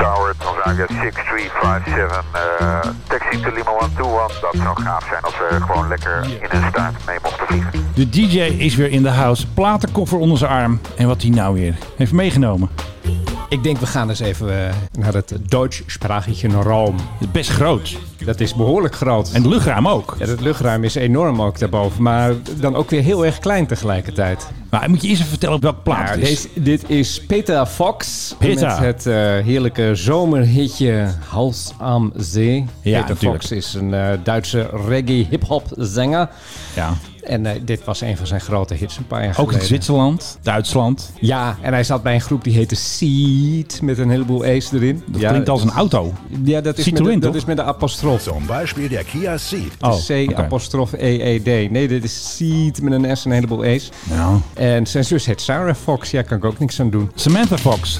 Tower, Transavia 6357, uh, taxi to Lima 121. Dat zou gaaf zijn als we gewoon lekker in een staart mee mochten vliegen. De DJ is weer in de house. Platenkoffer onder zijn arm. En wat hij nou weer heeft meegenomen. Ik denk, we gaan eens even eh, naar het Duitssprakige Raum. Best groot. Dat is behoorlijk groot. En het luchtruim ook. Ja, het luchtruim is enorm ook daarboven. Maar dan ook weer heel erg klein tegelijkertijd. Maar moet je eerst even vertellen op welke plaat is. deze, dit is Peter Fox. Peter. Met het eh, heerlijke zomerhitje Haus am Zee. Ja, Peter natuurlijk. Fox is een eh, Duitse reggae hip-hop zanger. Ja. En eh, dit was een van zijn grote hits een paar jaar Ook in geleden. Zwitserland, Duitsland. Ja, en hij zat bij een groep die heette Seed. Met een heleboel E's erin. Dat ja, klinkt als een auto. Ja, dat is, met, de- dat is met de apostrof. Beispiel der Kia Ceed. Oh, C apostrof E-E-D. Nee, dit is Seed met een S en een heleboel E's. Ja. En zijn zus heet Sarah Fox. Ja, kan ik ook niks aan doen. Samantha Fox.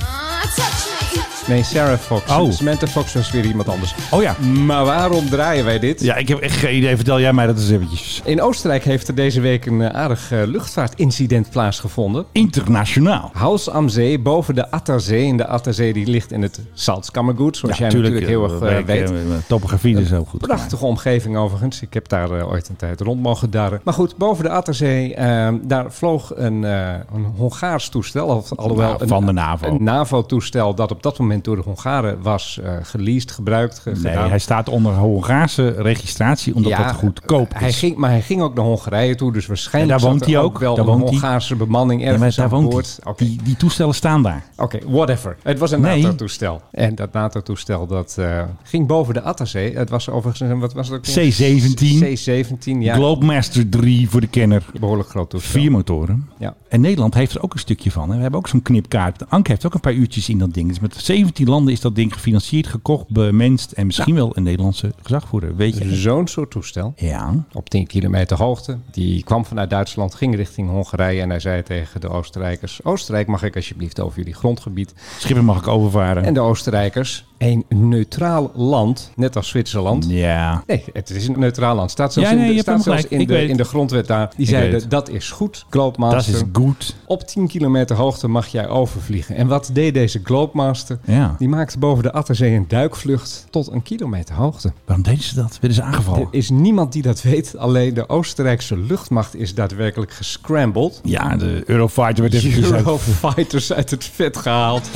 Nee, Sarah Fox. Oh. Samantha Fox was weer iemand anders. Oh ja. Maar waarom draaien wij dit? Ja, ik heb echt geen idee. Vertel jij mij dat eens eventjes. In Oostenrijk heeft er deze week een eh, aardig eh, luchtvaartincident plaatsgevonden. Internationaal. Haus am Zee, boven de Atterzee. En de Atterzee die ligt in het Salzkammergut, zoals jij natuurlijk heel erg eh, weet. topografie is heel goed. Prachtige omgeving overigens. Ik heb daar ooit een tijd rond mogen darren. Maar goed, boven de Atterzee, eh, daar vloog een, een Hongaars toestel. Of, alhoewel Nou, een, van de NAVO. Een NAVO-toestel dat op dat moment door de Hongaren was eh geleased, gebruikt, ge- Nee, gedaan. hij staat onder Hongaarse registratie omdat Ja, dat goedkoop Hij is. ging, maar hij ging ook naar Hongarije toe, dus waarschijnlijk Ja, daar woont hij ook. wel Daar woont hij. Hongaarse bemanning Ja, ergens daar aan woont hij. Die, die toestellen staan daar. Oké, whatever. Het was een Nee. NATO-toestel. En dat NATO-toestel dat eh, ging boven de Atterzee. Het was overigens, een- wat was het ook? weer? C-17. C-17, ja. Globemaster 3 voor de kenner. Behoorlijk groot toestel. Vier motoren. Ja. En Nederland heeft er ook een stukje van. hè. We hebben ook zo'n knipkaart. Anke heeft ook een paar uurtjes in dat ding. Dus met 17 landen is dat ding gefinancierd, gekocht, bemenst. En misschien wel een Nederlandse gezagvoerder. Weet je? Zo'n soort toestel. Ja. Op 10 kilometer hoogte. Die kwam vanuit Duitsland, ging richting Hongarije. En hij zei tegen de Oostenrijkers... Oostenrijk, mag ik alsjeblieft over jullie grondgebied? Schipper mag ik overvaren. En de Oostenrijkers, een neutraal land, net als Zwitserland... Ja. Nee, het is een neutraal land. Staat zelfs, Ja, nee, in, de, staat zelfs in, de, in de grondwet daar. Die zeiden, dat is goed. Dat Globemaster. is goed. Op 10 kilometer hoogte mag jij overvliegen. En wat deed deze Globemaster? Ja. Die maakte boven de Atterzee een duikvlucht tot een kilometer hoogte. Waarom deden ze dat? Werden ze aangevallen? Er is niemand die dat weet. Alleen de Oostenrijkse luchtmacht is daadwerkelijk gescrambled. Ja, de Eurofighter werd even Eurofighters uit het vet gehaald.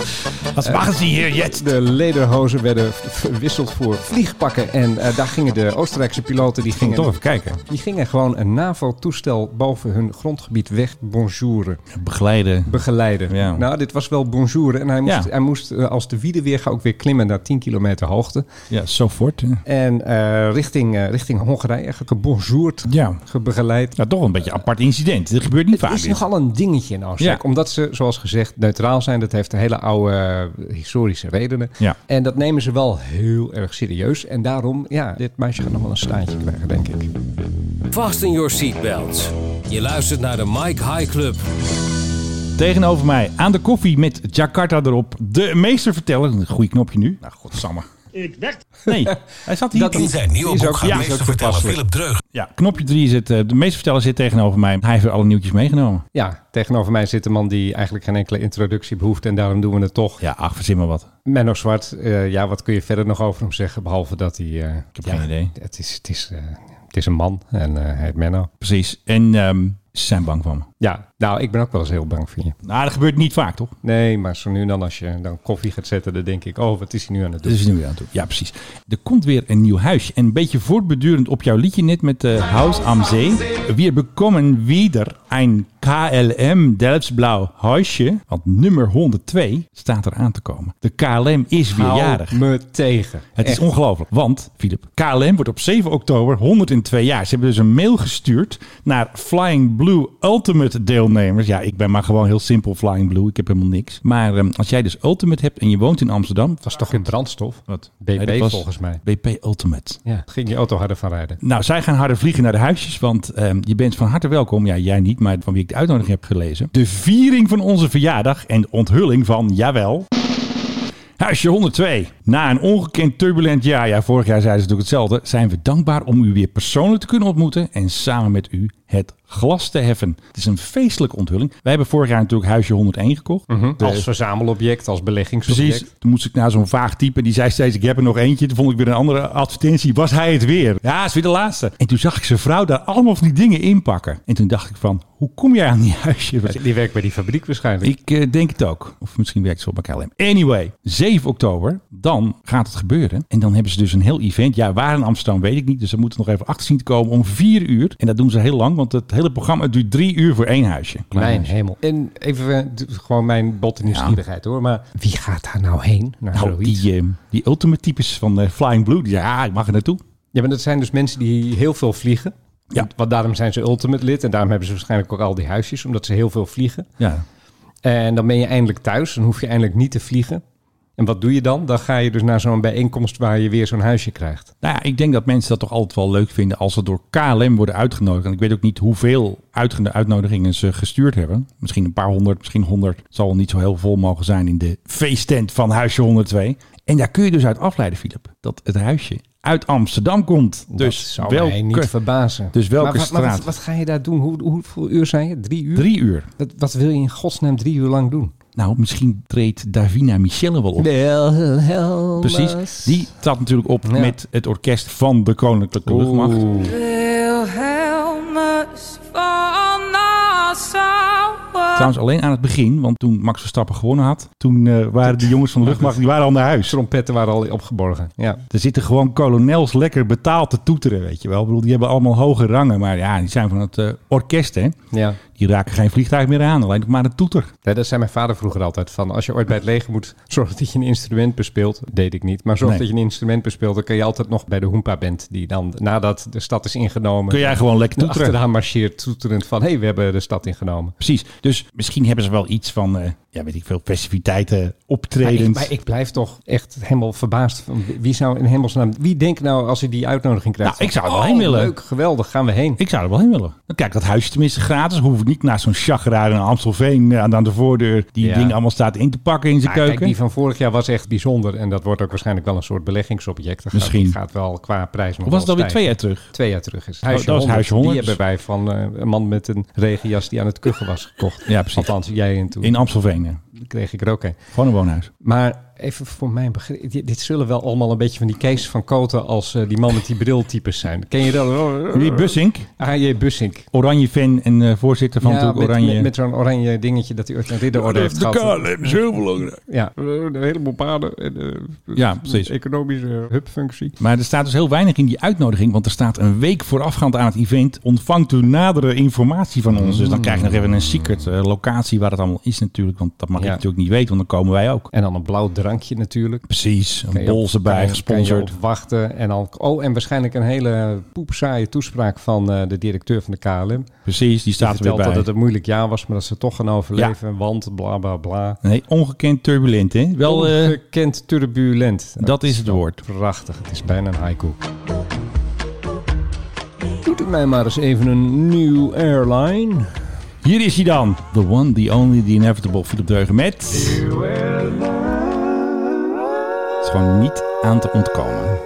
Wat maken ze hier jetzt? De lederhozen werden verwisseld voor vliegpakken. En eh, daar gingen de Oostenrijkse piloten... Die Ging gingen, toch even kijken. die gingen gewoon een NAVO-toestel boven hun grondgebied weg bonjouren. Begeleiden. begeleiden. Ja. Nou, dit was wel bonjour. En hij moest, Ja. hij moest eh, als de wiede weer ook weer klimmen naar 10 kilometer hoogte. Ja, zo fort. hè. En eh, richting, eh, richting Hongarije gebonjourd, Ja. gebegeleid. Ja, toch een beetje een apart incident. Dat gebeurt niet Het vaak. is dit. nogal een dingetje in Oostenrijk. Ja. Omdat ze, zoals gezegd, neutraal zijn. Dat heeft hele oude historische redenen. Ja. En dat nemen ze wel heel erg serieus. En daarom, ja, dit meisje gaat nog wel een staartje krijgen, denk ik. Fasten your seatbelts. Je luistert naar de Mike High Club. Tegenover mij aan de koffie met Jakarta erop. De meester vertellen. Een goeie knopje nu. Nou, godsamme. Ik weg. Nee, hij zat hier. Dat In zijn nieuwe Die is boek ook- gaat ja, is vertellen. Philip Dreug. Ja, knopje 3 zit. eh, de meester verteller zit tegenover mij. Hij heeft weer alle nieuwtjes meegenomen. Ja, tegenover mij zit een man die eigenlijk geen enkele introductie behoeft. En daarom doen we het toch. Ja, ach, verzin maar wat. Menno Zwart, eh, ja, wat kun je verder nog over hem zeggen? Behalve dat hij... eh, ik heb geen idee. Het is, het, is, eh, het is een man en eh, hij heet Menno. Precies. En ehm, ze zijn bang van me. Ja, nou, ik ben ook wel eens heel bang voor je. Nou, dat gebeurt niet vaak, toch? Nee, maar zo nu en dan als je dan koffie gaat zetten, dan denk ik, oh, wat is hij nu aan het doen? Dat is nu aan toe. Ja, precies. Er komt weer een nieuw huisje. En een beetje voortbedurend op jouw liedje net met de Haus am See. We bekommen wieder een KLM Delftsblauw huisje. Want nummer 102 staat er aan te komen. De KLM is weer Hou jarig. me tegen. Het is ongelooflijk, want, Filip, KLM wordt op 7 oktober 102 jaar. Ze hebben dus een mail gestuurd naar Flying Blue Ultimate deelnemers. Ja, ik ben maar gewoon heel simpel Flying Blue, ik heb helemaal niks. Maar ehm, als jij dus Ultimate hebt en je woont in Amsterdam... Dat is toch een brandstof? Wat? BP Nee, was volgens mij. BP Ultimate. Ja, ging je auto harder van rijden. Nou, zij gaan harder vliegen naar de huisjes, want ehm, je bent van harte welkom. Ja, jij niet, maar van wie ik de uitnodiging heb gelezen. De viering van onze verjaardag en de onthulling van, jawel... Huisje 102. Na een ongekend turbulent jaar, ja, vorig jaar zeiden ze natuurlijk hetzelfde, zijn we dankbaar om u weer persoonlijk te kunnen ontmoeten en samen met u het glas te heffen. Het is een feestelijke onthulling. Wij hebben vorig jaar natuurlijk huisje 101 gekocht. De- Als verzamelobject, als beleggingsobject. Precies. Toen moest ik naar zo'n vaag type. Die zei steeds, ik heb er nog eentje. Toen vond ik weer een andere advertentie. Was hij het weer? Ja, het is weer de laatste. En toen zag ik zijn vrouw daar allemaal van die dingen inpakken. En toen dacht ik van, hoe kom jij aan die huisje? Die werkt bij die fabriek waarschijnlijk. Ik eh, denk het ook. Of misschien werkt ze op KLM. Anyway, 7 oktober, dan gaat het gebeuren. En dan hebben ze dus een heel event. Ja, waar in Amsterdam weet ik niet. Dus ze moeten nog even achter zien te komen om 4 uur. En dat doen ze heel lang, want het hele programma duurt 3 uur voor één huisje. Klein Mijn huisje. hemel. En even eh, gewoon mijn botte nieuwsgierigheid hoor. Maar wie gaat daar nou heen? Naar Nou, zoiets? die, eh, die ultimate types van eh, Flying Blue. die Ja, ik mag er naartoe. Ja, maar dat zijn dus mensen die heel veel vliegen. Ja. Want daarom zijn ze ultimate lid. En daarom hebben ze waarschijnlijk ook al die huisjes. Omdat ze heel veel vliegen. Ja, En dan ben je eindelijk thuis. Dan hoef je eindelijk niet te vliegen. En wat doe je dan? Dan ga je dus naar zo'n bijeenkomst waar je weer zo'n huisje krijgt. Nou ja, ik denk dat mensen dat toch altijd wel leuk vinden als ze door KLM worden uitgenodigd. En ik weet ook niet hoeveel uitnodigingen ze gestuurd hebben. Misschien een paar honderd, misschien honderd. Zal wel niet zo heel vol mogen zijn in de feesttent van huisje 102. En daar kun je dus uit afleiden, Filip, dat het huisje uit Amsterdam komt. Dus zou welke, mij niet verbazen. dus welke maar, straat? wat, wat ga je daar doen? Hoe, hoeveel uur zijn je? Drie uur? Drie uur. Wat, wat wil je in godsnaam drie uur lang doen? Nou, misschien treedt Davina Michelle wel op. Precies. Die trad natuurlijk op Ja. met het orkest van de Koninklijke Luchtmacht. Oeh. Wilhelmus van Nassau. Trouwens, alleen aan het begin, want toen Max Verstappen gewonnen had, toen eh, waren die jongens van de luchtmacht, die waren al naar huis. Trompetten waren al opgeborgen. Ja. Er zitten gewoon kolonels lekker betaald te toeteren, weet je wel. Ik bedoel, die hebben allemaal hoge rangen, maar ja, die zijn van het eh, orkest, hè. ja. Die raken geen vliegtuig meer aan, alleen maar een toeter. Nee, dat zei mijn vader vroeger altijd. Van als je ooit bij het leger moet zorgen dat je een instrument bespeelt. Deed ik niet. Maar zorg Nee. dat je een instrument bespeelt. Dan kun je altijd nog bij de Hoempa band. Die dan nadat de stad is ingenomen. Kun jij gewoon lekker toeteren. Achteraan marcheert toeterend van... Hé, hey, we hebben de stad ingenomen. Precies. Dus misschien hebben ze wel iets van, eh, ja, weet ik veel, festiviteiten, Maar ik, optredens. maar ik blijf toch echt helemaal verbaasd. Van wie zou in hemelsnaam... Wie denkt nou als hij die uitnodiging krijgt? Nou, ik zou er wel heen willen. Leuk, geweldig. Gaan we heen. Ik zou er wel heen willen. Dan kijk, dat huisje tenminste gratis. Hoef ik niet naar zo'n chageraar in Amstelveen eh, aan de voordeur die Ja. ding allemaal staat in te pakken in zijn Nou, keuken. Kijk, die van vorig jaar was echt bijzonder. En dat wordt ook waarschijnlijk wel een soort beleggingsobject. Dat Misschien. Gaat, wel qua prijs nog Of was het wel alweer twee jaar terug? Twee jaar terug is het. Oh, dat was Huisje 100. Die hebben wij van eh, een man met een regenjas die aan het kuchen was gekocht. Ja, precies. Althans, jij en toen In Amstelveen. Kreeg ik er ook een. Gewoon een woonhuis. Maar even voor mijn begrip, dit, dit zullen wel allemaal een beetje van die Kees van Koten als eh, die man met die briltypes zijn. Ken je dat? Die Bussink, A.J. Bussink. oranje fan en eh, voorzitter van Ja, natuurlijk met, Oranje. met, met zo'n oranje dingetje dat hij ooit een ridderorde heeft gehad. is heel belangrijk. Ja, eh, een heleboel paarden en eh, Ja, precies. economische hubfunctie. Maar er staat dus heel weinig in die uitnodiging, want er staat een week voorafgaand aan het event. Ontvangt u nadere informatie van ons. Dus dan krijg je nog even een secret locatie waar het allemaal is natuurlijk. Want dat mag Ja. ik natuurlijk niet weten, want dan komen wij ook. En dan een blauw drankje natuurlijk. Precies, een bols op- erbij, gesponsord. Kan je op wachten. En dan, oh, en waarschijnlijk een hele poepsaaie toespraak van eh, de directeur van de KLM. Precies, die Die staat er weer vertelt dat bij. het een moeilijk jaar was, maar dat ze toch gaan overleven. Want bla bla bla. Nee, ongekend turbulent, hè? Wel, eh, Ongekend turbulent. dat is het woord. Prachtig. Het is bijna een haiku. Doet het mij maar eens even een nieuw airline. hier is hij dan. The one, the only, the inevitable. Philip Deugen met... Gewoon niet aan te ontkomen.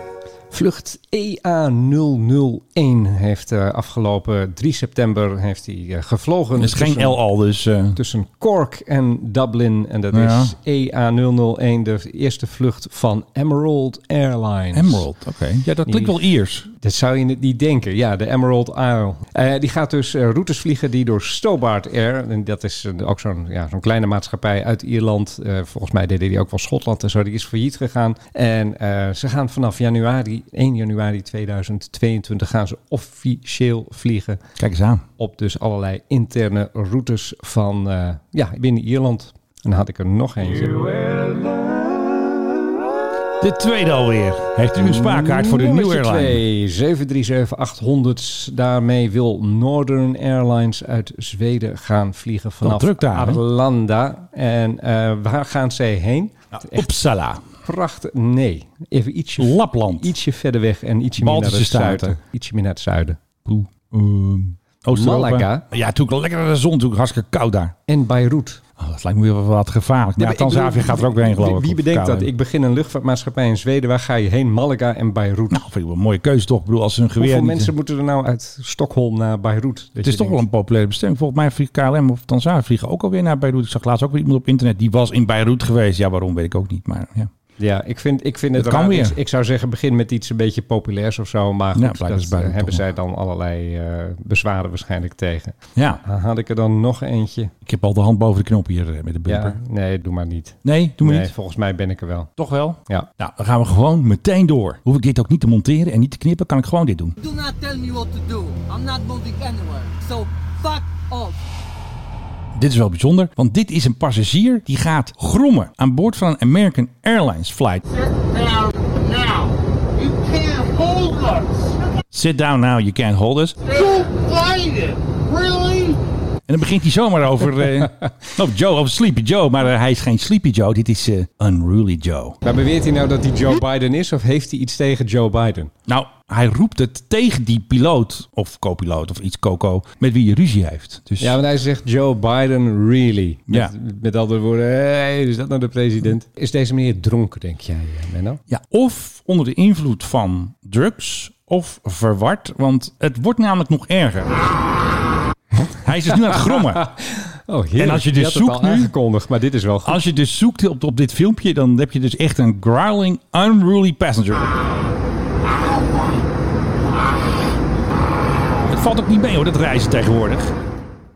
Vlucht EA001 heeft eh, afgelopen 3 september heeft hij, eh, gevlogen. Er is geen L al, dus... eh, tussen Cork en Dublin. En dat Ja. is EA001, de eerste vlucht van Emerald Airlines. Emerald, oké. Ja, dat klinkt wel Iers. Dat zou je het niet denken. Ja, de Emerald Isle. Die gaat dus routes vliegen die door Stobart Air. En dat is ook zo'n ja, zo'n kleine maatschappij uit Ierland. Volgens mij deden die ook wel Schotland en zo. Die is failliet gegaan. En ze gaan vanaf januari, 1 januari 2022, gaan ze officieel vliegen. Kijk eens aan. Op dus allerlei interne routes van eh, ja, binnen Ierland. En dan had ik er nog eentje. De tweede alweer. Heeft u een spaarkaart voor de New Airline? 737-800. Daarmee wil Northern Airlines uit Zweden gaan vliegen vanaf druk daar? Arlanda. En eh, waar gaan zij heen? Echt Uppsala. Prachtig. Nee, even ietsje, Lapland. ietsje verder weg en ietsje meer naar het zuiden. Ietsje meer naar het zuiden. Ehm. Malaga Ja, toen lekker de zon, toen hartstikke koud daar. en Beirut. Oh, dat lijkt me weer wat gevaarlijk. Ja, bedoel, Tanzania gaat er ook weer heen, geloof ik. Wie bedenkt dat? Ik begin een luchtvaartmaatschappij in Zweden. Waar ga je heen? Malaga en Beirut. Nou, vind ik wel een mooie keuze toch. Ik bedoel, als ze een geweer Hoeveel mensen moeten er nou uit Stockholm naar Beirut? Het is toch wel een populaire bestemming. Volgens mij vliegt KLM of Tanzania vliegen ook alweer naar Beirut. Ik zag laatst ook weer iemand op internet die was in Beirut geweest. Ja, waarom weet ik ook niet. Maar ja, Ja, ik vind, ik vind het, Het kan weer. Ik, ik zou zeggen, begin met iets een beetje populairs of zo. Maar goed, Ja, dat eh, hebben zij dan allerlei eh, bezwaren waarschijnlijk tegen. ja. Dan had ik er dan nog eentje. ik heb al de hand boven de knop hier eh, met de bumper. Ja, nee, doe maar niet. Nee, doe maar nee, niet. volgens mij ben ik er wel. Toch wel? Ja. Nou, dan gaan we gewoon meteen door. Hoef ik dit ook niet te monteren en niet te knippen, kan ik gewoon dit doen. Do not tell me what to do. I'm not moving anywhere. So fuck off. Dit is wel bijzonder, want dit is een passagier die gaat grommen aan boord van een American Airlines flight. down now. You can't hold us. Sit down now, you can't hold us. Joe Biden, really? En dan begint hij zomaar over, eh over Joe, over Sleepy Joe. Maar eh, hij is geen Sleepy Joe, dit is eh, Unruly Joe. Maar beweert hij nou dat hij Joe Biden is of heeft hij iets tegen Joe Biden? Nou, hij roept het tegen die piloot of co-piloot of iets coco met wie je ruzie heeft. Dus Ja, want hij zegt Joe Biden really. Met, Ja. met andere woorden, hey, is dat nou de president? Is deze meneer dronken, denk jij, Menno? ja, of onder de invloed van drugs of verward, want het wordt namelijk nog erger. Hij is dus nu aan het grommen. Oh, heerlijk. En als je dus zoekt nu- aangekondigd, maar dit is wel goed. Als je dus zoekt op, op dit filmpje, dan heb je dus echt een growling, unruly passenger. Het valt ook niet mee hoor, dat reizen tegenwoordig.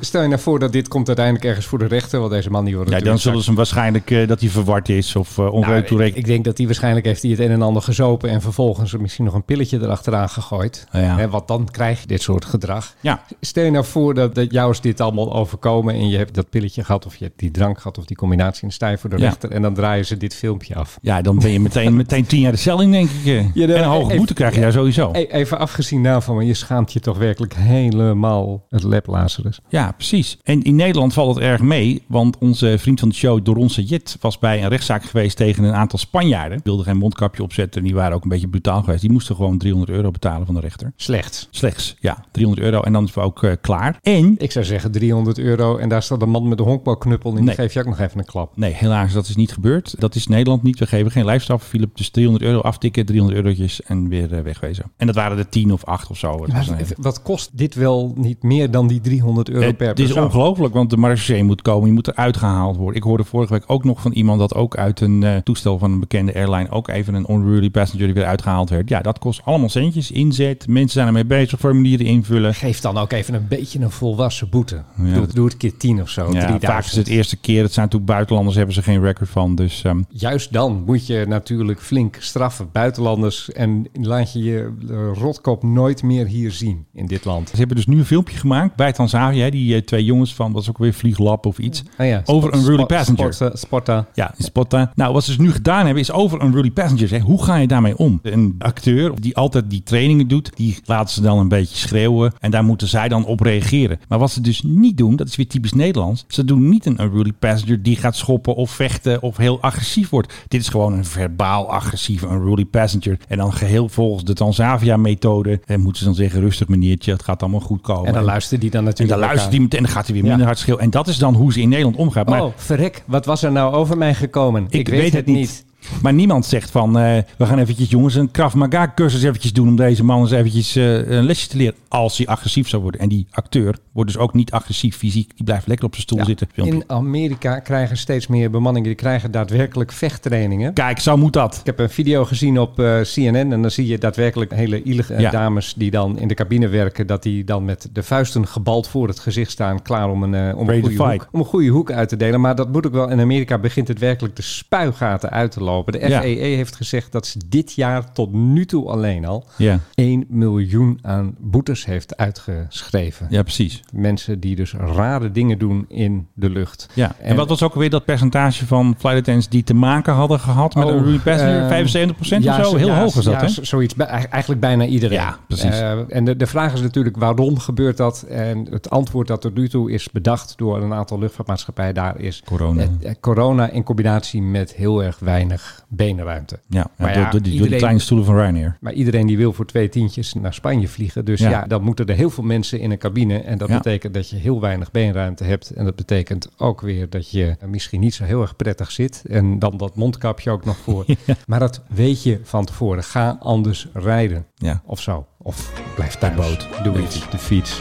Stel je nou voor dat dit komt uiteindelijk ergens voor de rechter, want deze man die wordt Ja, dan zullen ze hem waarschijnlijk eh, dat hij verward is of uh, Nou, ik, denk dat hij waarschijnlijk heeft hij het een en ander gezopen en vervolgens misschien nog een pilletje erachteraan gegooid. Ja. Hè, want dan krijg je dit soort gedrag. Ja. Stel je nou voor dat, dat jou is dit allemaal overkomen en je hebt dat pilletje gehad of je hebt die drank gehad of die combinatie en sta je voor de Ja. rechter en dan draaien ze dit filmpje af. Ja, dan ben je meteen, meteen tien jaar de cel in, denk ik. eh. Ja, en een hoge boete krijg je daar sowieso. Hey, even afgezien daarvan, maar je schaamt je toch werkelijk helemaal het lep Lazarus. Ja, precies. En in Nederland valt het erg mee, want onze vriend van de show, Doron Sayed, was bij een rechtszaak geweest tegen een aantal Spanjaarden. Die wilden geen mondkapje opzetten en die waren ook een beetje brutaal geweest. Die moesten gewoon 300 euro betalen van de rechter. Slechts. Slechts, ja, 300 euro en dan is het ook eh, klaar. En, Ik zou zeggen 300 euro en daar staat een man met een honkbalknuppel en die Nee. geef je ook nog even een klap. nee, helaas, dat is niet gebeurd. Dat is Nederland niet. We geven geen lijfstraf, Philip. Dus 300 euro aftikken, 300 eurotjes en weer eh, wegwezen. En dat waren er 10 of 8 of zo. Het was een hele- Wat kost dit wel niet meer dan die 300 euro per Het is ongelooflijk, want de marechaussee moet komen. Je moet eruit gehaald worden. Ik hoorde vorige week ook nog van iemand dat ook uit een eh, toestel van een bekende airline ook even een unruly passenger die weer uitgehaald werd. Ja, dat kost allemaal centjes. Inzet, mensen zijn ermee bezig, formulieren invullen. Geef dan ook even een beetje een volwassen boete. Ja. Doe, het- doe het keer 10 of zo. Ja, 3000. vaak is het eerste keer. Het zijn natuurlijk buitenlanders, hebben ze geen record van. Dus ehm, Juist dan moet je natuurlijk flink straffen buitenlanders en laat je je eh, rotkop nooit meer hier zien in dit land. ze hebben dus nu een filmpje gemaakt bij Tanzania. hè, Die eh, twee jongens van, is ook weer Vlieglab of iets. Ja, Over een Spot- Passenger. Sporta. Ja, in Spotta. Nou, wat ze dus nu gedaan hebben is over een Passengers. Hè. Hoe ga je daarmee om? Een acteur die altijd die trainingen doet, die laten ze dan een beetje schreeuwen. En daar moeten zij dan op reageren. Maar wat ze dus niet doen, dat is weer typisch Nederlands. Ze doen niet een Unruly Passenger die gaat schoppen of vechten of heel agressief wordt. Dit is gewoon een verbaal agressieve Unruly Passenger. En dan geheel volgens de Tanzavia-methode. En moeten ze dan zeggen, rustig meneertje, het gaat allemaal goed komen. En dan luistert die dan en natuurlijk dan elkaar. Die meteen dan gaat hij weer minder hard schreeuwen. En dat is dan hoe ze in Nederland omgaan. Maar Oh, verrek. Wat was er nou over mij gekomen? ik, weet, het niet. Maar niemand zegt van, eh, we gaan eventjes jongens een Krav Maga cursus eventjes doen om deze man eens eventjes eh, een lesje te leren. Als hij agressief zou worden. En die acteur wordt dus ook niet agressief fysiek. Die blijft lekker op zijn stoel Ja, zitten. Filmpje. in Amerika krijgen steeds meer bemanningen. Die krijgen daadwerkelijk vechttrainingen. Kijk, zo moet dat. Ik heb een video gezien op eh, CNN en dan zie je daadwerkelijk hele ielige Ja. dames die dan in de cabine werken. Dat die dan met de vuisten gebald voor het gezicht staan. Klaar om een, om een, goede hoek, om een goede hoek uit te delen. Maar dat moet ook wel. In Amerika begint het werkelijk de spuigaten uit te lopen. De Ja. FAA heeft gezegd dat ze dit jaar tot nu toe alleen al Ja, 1 miljoen aan boetes heeft uitgeschreven. ja precies. Mensen die dus rare dingen doen in de lucht. Ja. En, wat was ook alweer dat percentage van flight attendants die te maken hadden gehad met Oh, een Rudy Passenger? eh, 75% ja, of zo? Heel ja, hoog was dat, ja, hè? Zoiets, eigenlijk bijna iedereen. Ja, precies. Eh, en de, de vraag is natuurlijk waarom gebeurt dat? En het antwoord dat tot nu toe is bedacht door een aantal luchtvaartmaatschappijen daar is... Corona. eh, eh, corona in combinatie met heel erg weinig weinig benenruimte. Ja, Maar ja, ja, door, door die, door die kleine stoelen van Ryanair. Maar iedereen die wil voor twee tientjes naar Spanje vliegen. Dus Ja. ja, dan moeten er heel veel mensen in een cabine. En dat Ja. betekent dat je heel weinig beenruimte hebt. En dat betekent ook weer dat je misschien niet zo heel erg prettig zit. En dan dat mondkapje ook nog voor. Maar dat weet je van tevoren. Ga anders rijden. Ja. Of zo. Of blijf thuis. boot. Doe iets. De fiets.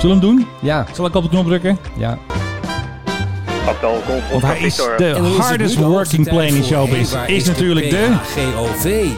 Zullen we hem doen? Ja, Zal ik op de knop drukken? ja. Want hij is de hardest working plane in showbiz. Is natuurlijk de... GOV.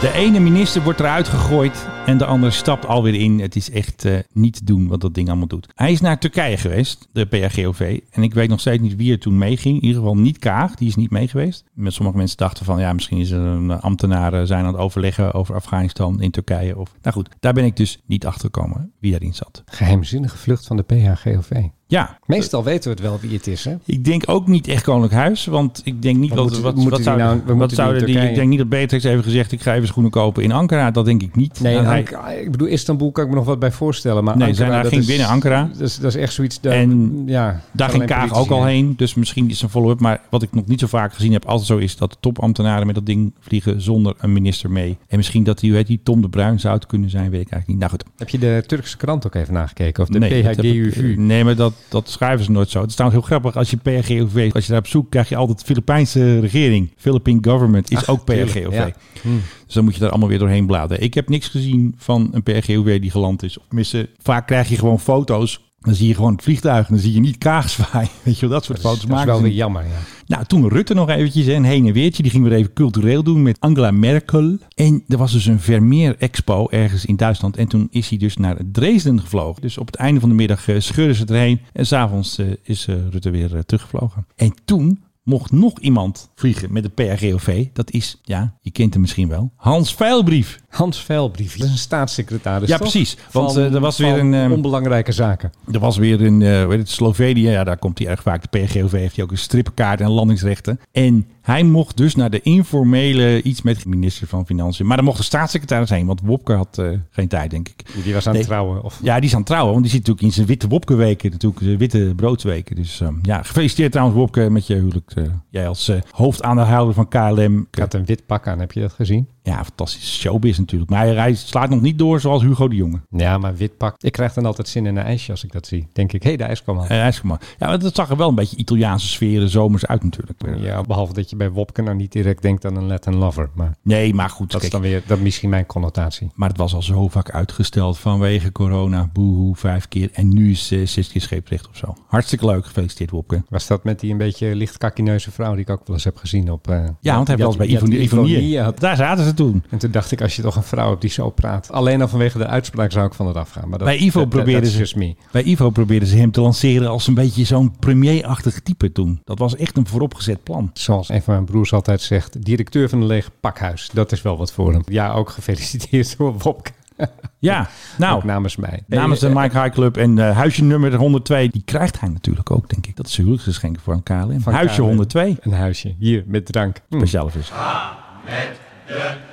De ene minister wordt eruit gegooid en de andere stapt alweer in. Het is echt eh, niet te doen wat dat ding allemaal doet. Hij is naar Turkije geweest, de PRGOV. En ik weet nog steeds niet wie er toen meeging. In ieder geval niet Kaag, die is niet mee geweest. Met sommige mensen dachten van ja, misschien is er een ambtenaar eh, zijn aan het overleggen over Afghanistan in Turkije. Of, nou goed, daar ben ik dus niet achter gekomen wie daarin zat. Geheimzinnige vlucht van de PHGOV. Ja, Meestal weten we het wel wie het is, hè? Ik denk ook niet echt Koninklijk Huis, want ik denk niet Wat dat wat, moeten wat die zouden, nou- we wat die zouden in die, ik denk niet dat Beatrix even gezegd ik ga even schoenen kopen in Ankara, dat denk ik niet. Nee, hij- Ankara- ik bedoel, Istanbul kan ik me nog wat bij voorstellen. Maar Nee, Ankara, zijn daar ging is- binnen Ankara. Dat is, dat is echt zoiets... En ja, daar ging Kaag ook al heen. dus misschien is een follow-up. Maar wat ik nog niet zo vaak gezien heb, het zo is dat de topambtenaren met dat ding vliegen zonder een minister mee. En misschien dat die, die, Tom de Bruin zou het kunnen zijn, weet ik eigenlijk niet. Nou goed, Heb je de Turkse krant ook even nagekeken? Of de nee, PHGUV? nee, maar dat, dat schrijven ze nooit zo. Het is trouwens heel grappig als je PRGOV, als je daar op zoek krijg je altijd Filipijnse regering. Philippine government is Ach, ook PRGOV. ja. Hm. Dus dan moet je daar allemaal weer doorheen bladeren. Ik heb niks gezien van een PRGOV die geland is. Of tenminste, vaak krijg je gewoon foto's. Dan zie je gewoon het vliegtuig en dan zie je niet Kaagswaai. Weet je wel, dat soort foto's Dat is maken wel ze weer niet. jammer, ja. Nou, toen Rutte nog eventjes een heen en weertje. Die ging weer even cultureel doen met Angela Merkel. En er was dus een Vermeer Expo ergens in Duitsland. En toen is hij dus naar Dresden gevlogen. Dus op het einde van de middag eh, scheurden ze erheen. En s'avonds eh, is eh, Rutte weer teruggevlogen. En toen mocht nog iemand vliegen met de PRGOV. Dat is, ja, je kent hem misschien wel. Hans Veilbrief. Hans Veilbrief, dat is een staatssecretaris, Ja, toch? precies. Want, Van- eh, er was weer een, ehm, onbelangrijke zaken. Er was weer in eh, hoe heet het, Slovenië, ja, daar komt hij erg vaak. De PRGOV heeft hij ook een strippenkaart en landingsrechten. En hij mocht dus naar de informele iets met de minister van Financiën. Maar daar mocht de staatssecretaris heen, want Wopke had eh, geen tijd, denk ik. Die was aan Nee. het trouwen. Of... Ja, die is aan het trouwen, want die zit natuurlijk in zijn witte Wopke-weken, natuurlijk de witte broodsweken. Dus ehm, ja, gefeliciteerd trouwens Wopke met je huwelijk. eh, jij als eh, hoofdaandeelhouder van KLM. Ik had een wit pak aan, heb je dat gezien? Ja, fantastische showbiz natuurlijk. Maar hij, slaat nog niet door zoals Hugo de Jonge. Ja, maar wit pak. Ik krijg dan altijd zin in een ijsje als ik dat zie. Denk ik, hé, hey, de ijs kwam aan. Eh, ja, maar dat zag er wel een beetje Italiaanse sferen, zomers uit natuurlijk. Ja, behalve dat je bij Wopke nou niet direct denkt aan een Latin lover. Maar Nee, maar goed. dat is dan weer dat is misschien mijn connotatie. Maar het was al zo vaak uitgesteld vanwege corona. Boehoe, vijf keer. En nu is eh, zes keer scheeprecht of zo. Hartstikke leuk. Gefeliciteerd, Wopke. Was dat met die een beetje licht kakineuze vrouw die ik ook wel eens heb gezien op... eh, Ja, want hij was bij Ivonie. Daar zaten ze toen. En toen dacht ik, als je toch een vrouw hebt die zo praat. Alleen al vanwege de uitspraak zou ik van het afgaan. Maar dat, Bij Ivo dat- dat- probeerden dat ze-. Bij Ivo probeerden ze hem te lanceren als een beetje zo'n premierachtig type toen. Dat was echt een vooropgezet plan. Zoals een van mijn broers altijd zegt, directeur van een leeg pakhuis. Dat is wel wat voor hem. Ja, ook gefeliciteerd door Wopke. Ja, nou, Ook namens mij. namens de Eh, Mike High Club en eh, huisje nummer 102. Die krijgt hij natuurlijk ook, denk ik. Dat is een huwelijksgeschenk voor een KLM. Van huisje KLM. 102. Een huisje, hier, met drank. Hm.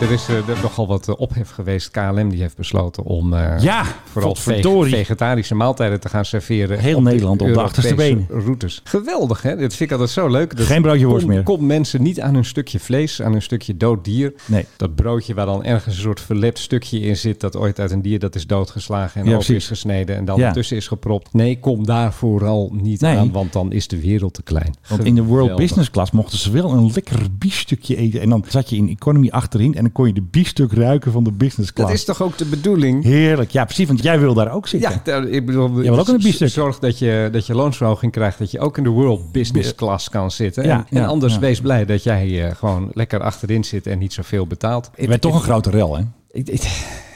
Er is eh, er nogal wat eh, ophef geweest. KLM die heeft besloten om eh, Ja, vooral vegetarische maaltijden te gaan serveren. Heel op Nederland op de achterste benen. routes. Geweldig, hè? Dat vind ik altijd zo leuk. Dat Geen broodje worst kom- meer. Komt mensen niet aan hun stukje vlees, aan hun stukje dood dier. Nee. Dat broodje waar dan ergens een soort verlept stukje in zit... dat ooit uit een dier dat is doodgeslagen en Ja, open precies. is gesneden... en dan Ja. ertussen is gepropt. Nee, kom daar vooral niet Nee. aan, want dan is de wereld te klein. Want in de World. Business Class mochten ze wel een lekker biefstukje eten. En dan zat je in economy achterin en dan kon je de biefstuk ruiken van de business class. Dat is toch ook de bedoeling? Heerlijk. Ja, precies. Want jij wil daar ook zitten. Ja, daar- ik bedoel, wil ook in een biefstuk. zorg dat je, dat je loonsverhoging krijgt, dat je ook in de world business class kan zitten. Ja, en, anders ja. wees blij dat jij eh, gewoon lekker achterin zit en niet zoveel betaalt. Je bent toch een grote rel, hè? Ik, ik,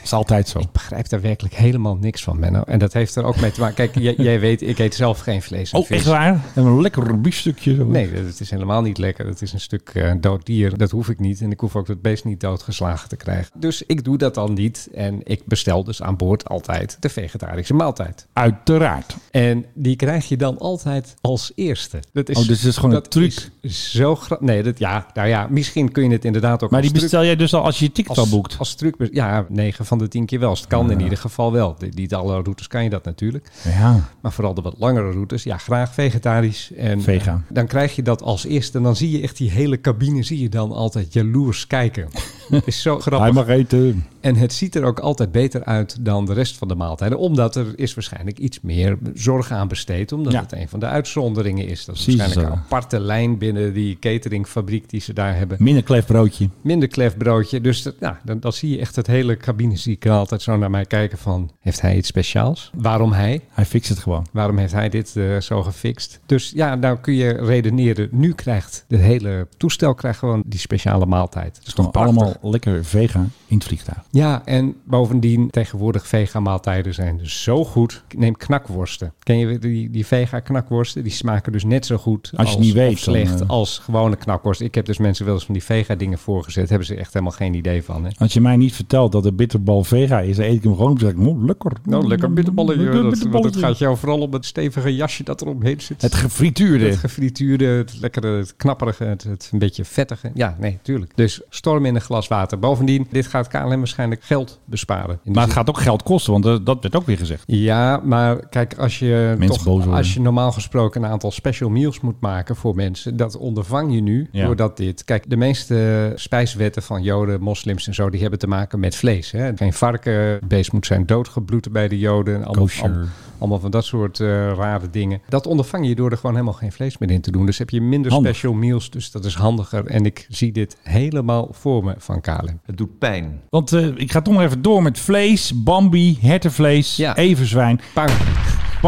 is altijd zo. ik begrijp daar werkelijk helemaal niks van, Menno. En dat heeft er ook mee te maken. Kijk, jij, jij weet, ik eet zelf geen vlees en Oh, vis. echt waar? En een lekker biefstukje. Zo. Nee, het is helemaal niet lekker. Het is een stuk eh, dood dier. Dat hoef ik niet. En ik hoef ook het beest niet doodgeslagen te krijgen. Dus ik doe dat dan niet. En ik bestel dus aan boord altijd de vegetarische maaltijd. Uiteraard. En die krijg je dan altijd als eerste. Dat is, Oh, dus het is gewoon een dat truc. is Zo Nee, dat, ja, nou ja, misschien kun je het inderdaad ook Maar als die truc- bestel jij dus al als je je ticket al als, boekt? als truc. Ja, 9 van van de 10 keer wel. Dus het kan in ieder geval wel. Die- Niet alle routes kan je dat natuurlijk. Ja. Maar vooral de wat langere routes, ja, graag vegetarisch. En Vega. eh, dan krijg je dat als eerste. En dan zie je echt die hele cabine, zie je dan altijd jaloers kijken. Is zo grappig. Hij mag eten. En het ziet er ook altijd beter uit dan de rest van de maaltijden. Omdat er is waarschijnlijk iets meer zorg aan besteed. Omdat Ja. het een van de uitzonderingen is. Dat is Precies waarschijnlijk zo. een aparte lijn binnen die cateringfabriek die ze daar hebben. Minder klef broodje. Minder klefbroodje. Dus dat, nou, dan, dan zie je echt het hele cabine. Zie ik altijd zo naar mij kijken van... Heeft hij iets speciaals? Waarom hij? Hij fixt het gewoon. Waarom heeft hij dit eh, zo gefixt? Dus ja, nou kun je redeneren. Nu krijgt het hele toestel krijgt gewoon die speciale maaltijd. Dat is toch allemaal lekker vega in het vliegtuig. Ja, en bovendien tegenwoordig vega-maaltijden zijn dus zo goed. Neem knakworsten. Ken je die, die vega-knakworsten? Die smaken dus net zo goed Als je niet weet, of slecht dan, eh, als gewone knakworst. Ik heb dus mensen wel eens van die vega-dingen voorgezet. Hebben ze echt helemaal geen idee van. Hè? Als je mij niet vertelt dat de bitterbal vega is, dan eet ik hem gewoon. Dan zeg ik, oh, lekker. Nou, lekker bitterballetje. Lekker Dat, want het gaat jou vooral om het stevige jasje dat er omheen zit. Het gefrituurde. Het gefrituurde, het lekkere, het knapperige, het, het een beetje vettige. Ja, nee, tuurlijk. Dus storm in een glas water. Bovendien, dit gaat KLM waarschijnlijk geld besparen. Maar het gaat ook geld kosten, want eh, dat werd ook weer gezegd. Ja, maar kijk, als je, Mensen toch, als je normaal gesproken een aantal special meals moet maken voor mensen, dat ondervang je nu Ja. doordat dit. Kijk, de meeste spijswetten van Joden, moslims en zo, die hebben te maken met vlees. Hè? Geen varken, beest moet zijn doodgebloed bij de Joden. Allemaal, Kosher. Allemaal, van dat soort eh, rare dingen. Dat ondervang je door er gewoon helemaal geen vlees meer in te doen. Dus heb je minder Handig. special meals, dus dat is handiger. En ik zie dit helemaal voor me van KLM. Het doet pijn. Want eh, ik ga toch nog even door met vlees, bambi, hertenvlees, Ja. everzwijn. Pang.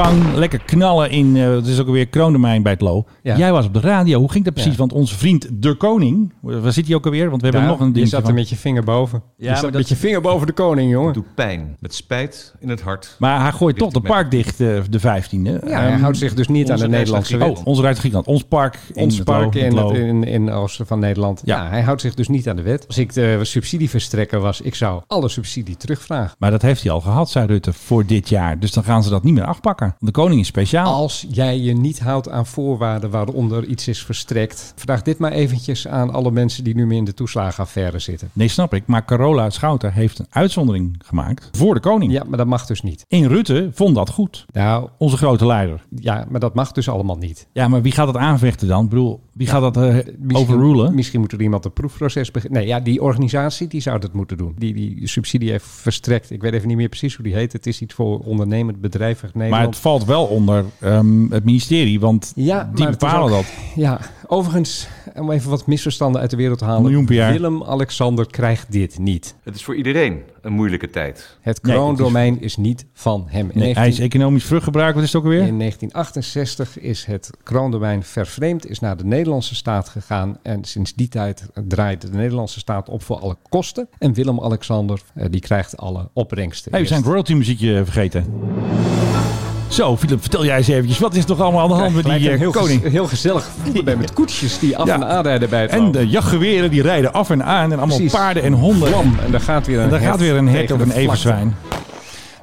Pang, lekker knallen in, eh het is ook alweer Kroondomein bij het Lo. Ja. Jij was op de radio, hoe ging dat precies? Ja. Want onze vriend De Koning, waar zit hij ook alweer? Want we hebben nog een je ding zat er met je vinger boven. Ja, je zat met je vinger boven de koning, jongen. Het doet pijn. Met spijt in het hart. Maar hij gooit toch de park dicht, eh, de 15e. Ja, hij Ehm, houdt zich dus niet aan de Nederlandse wet. Oh, onze Griekenland. Ons park. in Ons park in, het in, in oosten van Nederland. Ja. Ja. hij houdt zich dus niet aan de wet. Als ik de subsidieverstrekker was, ik zou alle subsidie terugvragen. Maar dat heeft hij al gehad, zei Rutte, voor dit jaar. Dus dan gaan ze dat niet meer afpakken. De koning is speciaal. Als jij je niet houdt aan voorwaarden waaronder iets is verstrekt, vraag dit maar eventjes aan alle mensen die nu meer in de toeslagenaffaire zitten. Nee, snap ik. Maar Carola Schouten heeft een uitzondering gemaakt voor de koning. Ja, maar dat mag dus niet. En Rutte vond dat goed. Nou, Onze grote leider. ja, maar dat mag dus allemaal niet. Ja, maar wie gaat dat aanvechten dan? Ik bedoel, wie gaat dat eh, Misschien- overrulen? Misschien moet er iemand een proefproces beginnen. Nee, ja, die organisatie die zou dat moeten doen. Die die subsidie heeft verstrekt. Ik weet even niet meer precies hoe die heet. Het is iets voor ondernemend bedrijven Maar. Valt wel onder ehm, het ministerie, want Ja, die bepalen ook- dat. Ja, overigens, om even wat misverstanden uit de wereld te halen. Willem-Alexander krijgt dit niet. Het is voor iedereen een moeilijke tijd. Het Nee, kroondomein is... niet van hem. In Nee, hij is economisch vruchtgebruik, wat is het ook alweer? In 1968 is het kroondomein vervreemd, is naar de Nederlandse staat gegaan. En sinds die tijd draait de Nederlandse staat op voor alle kosten. En Willem-Alexander, eh, die krijgt alle opbrengsten. Hey, we zijn royalty muziekje vergeten. Zo, Philip, vertel jij eens eventjes. Wat is toch allemaal aan de hand met die een eh, heel, koning? heel gezellig bij met koetsjes die af Ja. en aanrijden bij het En de jachtgeweren die rijden af en aan. En allemaal Precies. paarden en honden. En daar gaat weer een En daar gaat weer een tegen of een everzwijn.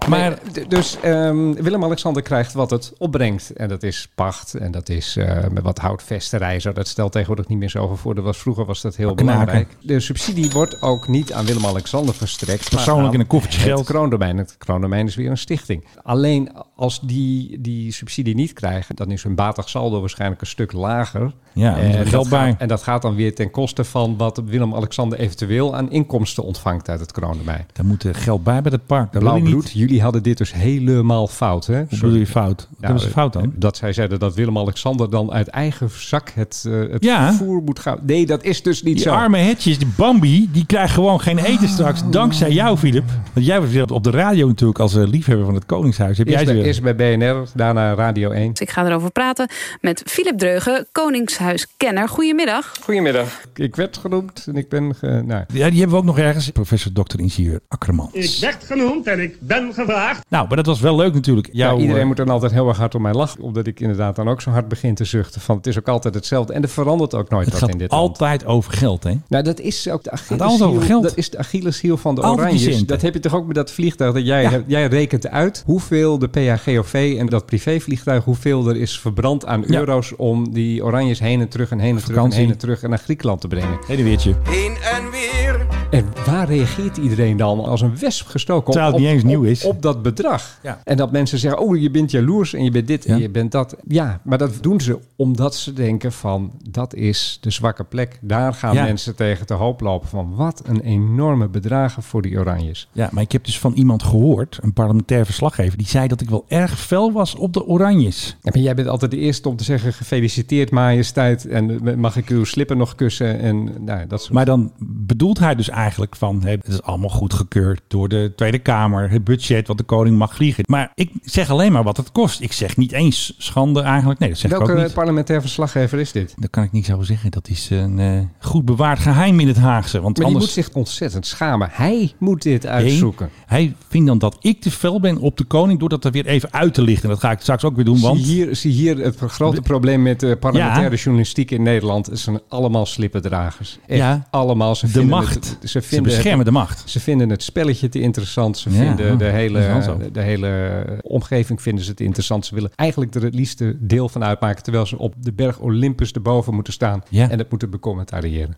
Maar dus ehm, Willem-Alexander krijgt wat het opbrengt. En dat is pacht en dat is met wat houtvesterij. Zo. Dat stelt tegenwoordig niet meer zoveel voor. Dat was, vroeger was dat heel Knaken. belangrijk. De subsidie wordt ook niet aan Willem-Alexander verstrekt. Persoonlijk aan in een koffertje het geld. kroondomein. Het kroondomein is weer een stichting. Alleen als die die subsidie niet krijgen, dan is hun batig saldo waarschijnlijk een stuk lager. Ja, en, geld dat bij. gaat, en dat gaat dan weer ten koste van wat Willem-Alexander eventueel aan inkomsten ontvangt uit het kroondomein. daar moet er geld bij bij het park. Dat wil Blauw bloed, jullie hadden dit dus helemaal fout, hè? Hoe bedoel je fout? Wat Nou, hebben ze fout dan? Dat zij zeiden dat Willem-Alexander dan uit eigen zak het, eh het Ja. vervoer moet gaan. Nee, dat is dus niet Die zo. arme hetjes, die Bambi, die krijgt gewoon geen eten straks. Dankzij jou, Philip. Want jij was op de radio natuurlijk als eh, liefhebber van het Koningshuis. Heb jij ze weer? Eerst bij BNR, daarna Radio 1. Dus ik ga erover praten met Philip Dreugen, Koningshuiskenner. Goedemiddag. Goedemiddag. Ik werd genoemd en ik ben... Ge, nou, Ja, die hebben we ook nog ergens. Professor Dr. Ingenieur Akkermans. Ik werd genoemd en ik ben gevraagd. Nou, maar dat was wel leuk natuurlijk. ja, iedereen eh, moet dan altijd heel erg hard om mij lachen. Omdat ik inderdaad dan ook zo hard begin te zuchten. Van het is ook altijd hetzelfde. En er verandert ook nooit Het wat in gaat dit land. altijd over geld, hè? Nou, dat is ook de Achilleshiel. over geld. Dat is de Achilleshiel van de Altijd Oranjes. Dat heb je toch ook met dat vliegtuig dat jij Ja. hebt. Jij rekent uit hoeveel de PHGOV en dat privévliegtuig, hoeveel er is verbrand aan Ja. euro's om die Oranjes heen en terug en heen en terug en heen en terug en naar Griekenland te brengen. Heen en weertje. Heen en weer. En waar reageert iedereen dan als een wesp gestoken? Terwijl het op, niet eens op- nieuw is. Op dat bedrag. Ja. En dat mensen zeggen, oh, je bent jaloers en je bent dit en Ja. je bent dat. Ja, maar dat doen ze omdat ze denken van, dat is de zwakke plek. Daar gaan Ja. mensen tegen te hoop lopen van, wat een enorme bedragen voor die oranjes. Ja, maar ik heb dus van iemand gehoord, een parlementair verslaggever, die zei dat ik wel erg fel was op de oranjes. Ja, maar jij bent altijd de eerste om te zeggen, gefeliciteerd majesteit en eh, mag ik uw slippen nog kussen en nou, dat soort Maar dan bedoelt hij dus eigenlijk van, hé, het is allemaal goedgekeurd door de Tweede Kamer, het budget wat de koning mag vliegen. Maar ik zeg alleen maar wat het kost. Ik zeg niet eens schande eigenlijk. Nee, dat zeg ik ook Welke niet. parlementair verslaggever is dit? Dat kan ik niet zo zeggen. Dat is een eh, goed bewaard geheim in het Haagse. Want Maar die anders... moet zich ontzettend schamen. Hij moet dit uitzoeken. Nee, hij vindt dan dat ik te fel ben op de koning door dat er weer even uit te lichten. Dat ga ik straks ook weer doen, want... Zie, hier, zie hier het grote probleem met de parlementaire Ja. journalistiek in Nederland. Het zijn allemaal slippendragers. Echt Ja. allemaal. Ze De macht. Het, ze, Ze vinden beschermen het, de macht. Ze vinden het spelletje te interessant. Ze Ja, vinden oh, de, dat hele, de hele omgeving vinden ze te interessant. Ze willen eigenlijk er het liefste deel van uitmaken. Terwijl ze op de berg Olympus erboven moeten staan. Ja. En het moeten becommentariëren.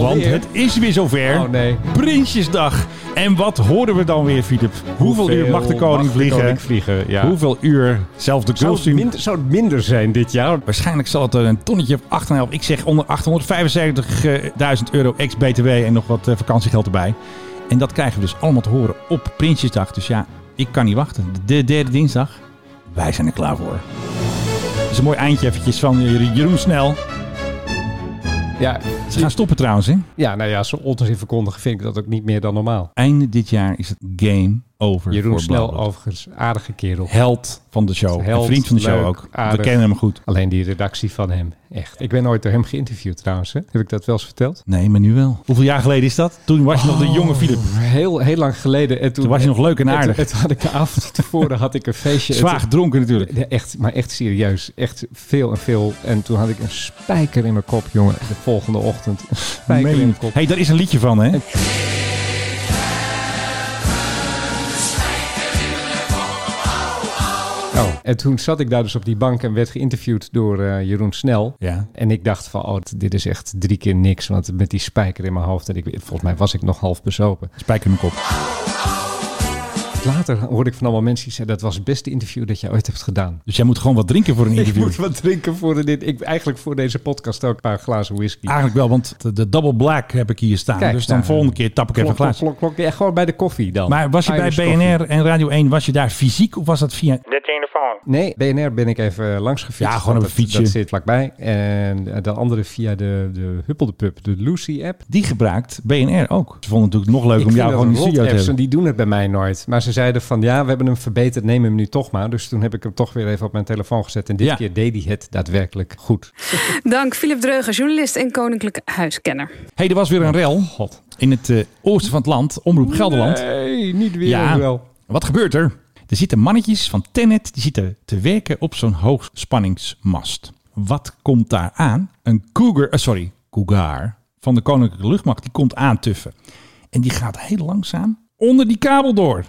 Want het is weer zover. Oh nee. Prinsjesdag. En wat horen we dan weer, Filip? Hoeveel, uur mag de koning mag de vliegen? koning vliegen, ja. Hoeveel uur? Zelfs de Zou het, minder, zou het minder zijn dit jaar? Waarschijnlijk zal het er een tonnetje of 8,5. Ik zeg onder 875.000 euro ex-BTW en nog wat eh, vakantiegeld erbij. En dat krijgen we dus allemaal te horen op Prinsjesdag. Dus ja, ik kan niet wachten. De derde dinsdag. Wij zijn er klaar voor. Dat is een mooi eindje eventjes van Jeroen Snel. Ja, Ze gaan stoppen trouwens, hè? ja, nou ja, zo onzin verkondigen vind ik dat ook niet meer dan normaal. Einde dit jaar is het game over Jeroen Snel overigens, aardige kerel. Held van de show. Held, een vriend van de show ook. aardig. We kennen hem goed. Alleen die redactie van hem, echt. Ik ben ooit door hem geïnterviewd trouwens. Hè? Heb ik dat wel eens verteld? Nee, maar nu wel. Hoeveel jaar geleden is dat? Toen was je nog de Oh. jonge Filip. Heel, heel lang geleden. En toen, Toen was je nog leuk en aardig. Toen had ik de avond tevoren had ik een feestje. Zwaar En gedronken natuurlijk. echt, maar echt serieus. Echt veel en veel. En toen had ik een spijker in mijn kop, jongen. De volgende ochtend. Een spijker in mijn kop. Hé, hey, daar is een liedje van, hè? Oh. En toen zat ik daar dus op die bank en werd geïnterviewd door eh, Jeroen Snel. Ja. En ik dacht van, oh, dit is echt drie keer niks. Want met die spijker in mijn hoofd. En ik, volgens mij was ik nog half bezopen. Spijker in mijn kop. Later hoorde ik van allemaal mensen die zeiden... dat was het beste interview dat je ooit hebt gedaan. Dus jij moet gewoon wat drinken voor een Ik interview. moet wat drinken voor dit. Ik, eigenlijk voor deze podcast ook een paar glazen whisky. Eigenlijk wel, want de, de Double Black heb ik hier staan. Kijk, dus dan nou, volgende keer tap ik even een klok, klok, klok, klok. Ja, gewoon bij de koffie dan. Maar was je bij BNR koffie. en Radio 1, was je daar fysiek of was dat via... Nee, BNR ben ik even langs gefietst. Ja, gewoon een dat- fietsje. Dat zit vlakbij. En de andere via de, de Huppel de Pub, de Lucy-app. Die gebruikt BNR ook. Ze vonden het natuurlijk nog leuk Ik om jou gewoon in de een studio te hebben. die doen het bij mij nooit. Maar ze zeiden van ja, we hebben hem verbeterd, neem hem nu toch maar. Dus toen heb ik hem toch weer even op mijn telefoon gezet. En dit Ja. keer deed hij het daadwerkelijk goed. Dank Philip Dreugen, journalist en koninklijke huiskenner. hey, er was weer een rel God. in het eh, oosten van het land, Omroep Gelderland. Nee, niet weer Ja, wel. wat gebeurt er? Er zitten mannetjes van Tennet, die zitten te werken op zo'n hoogspanningsmast. Wat komt daar aan? Een Cougar, eh, sorry, Cougar van de Koninklijke Luchtmacht, die komt aantuffen. En die gaat heel langzaam onder die kabel door.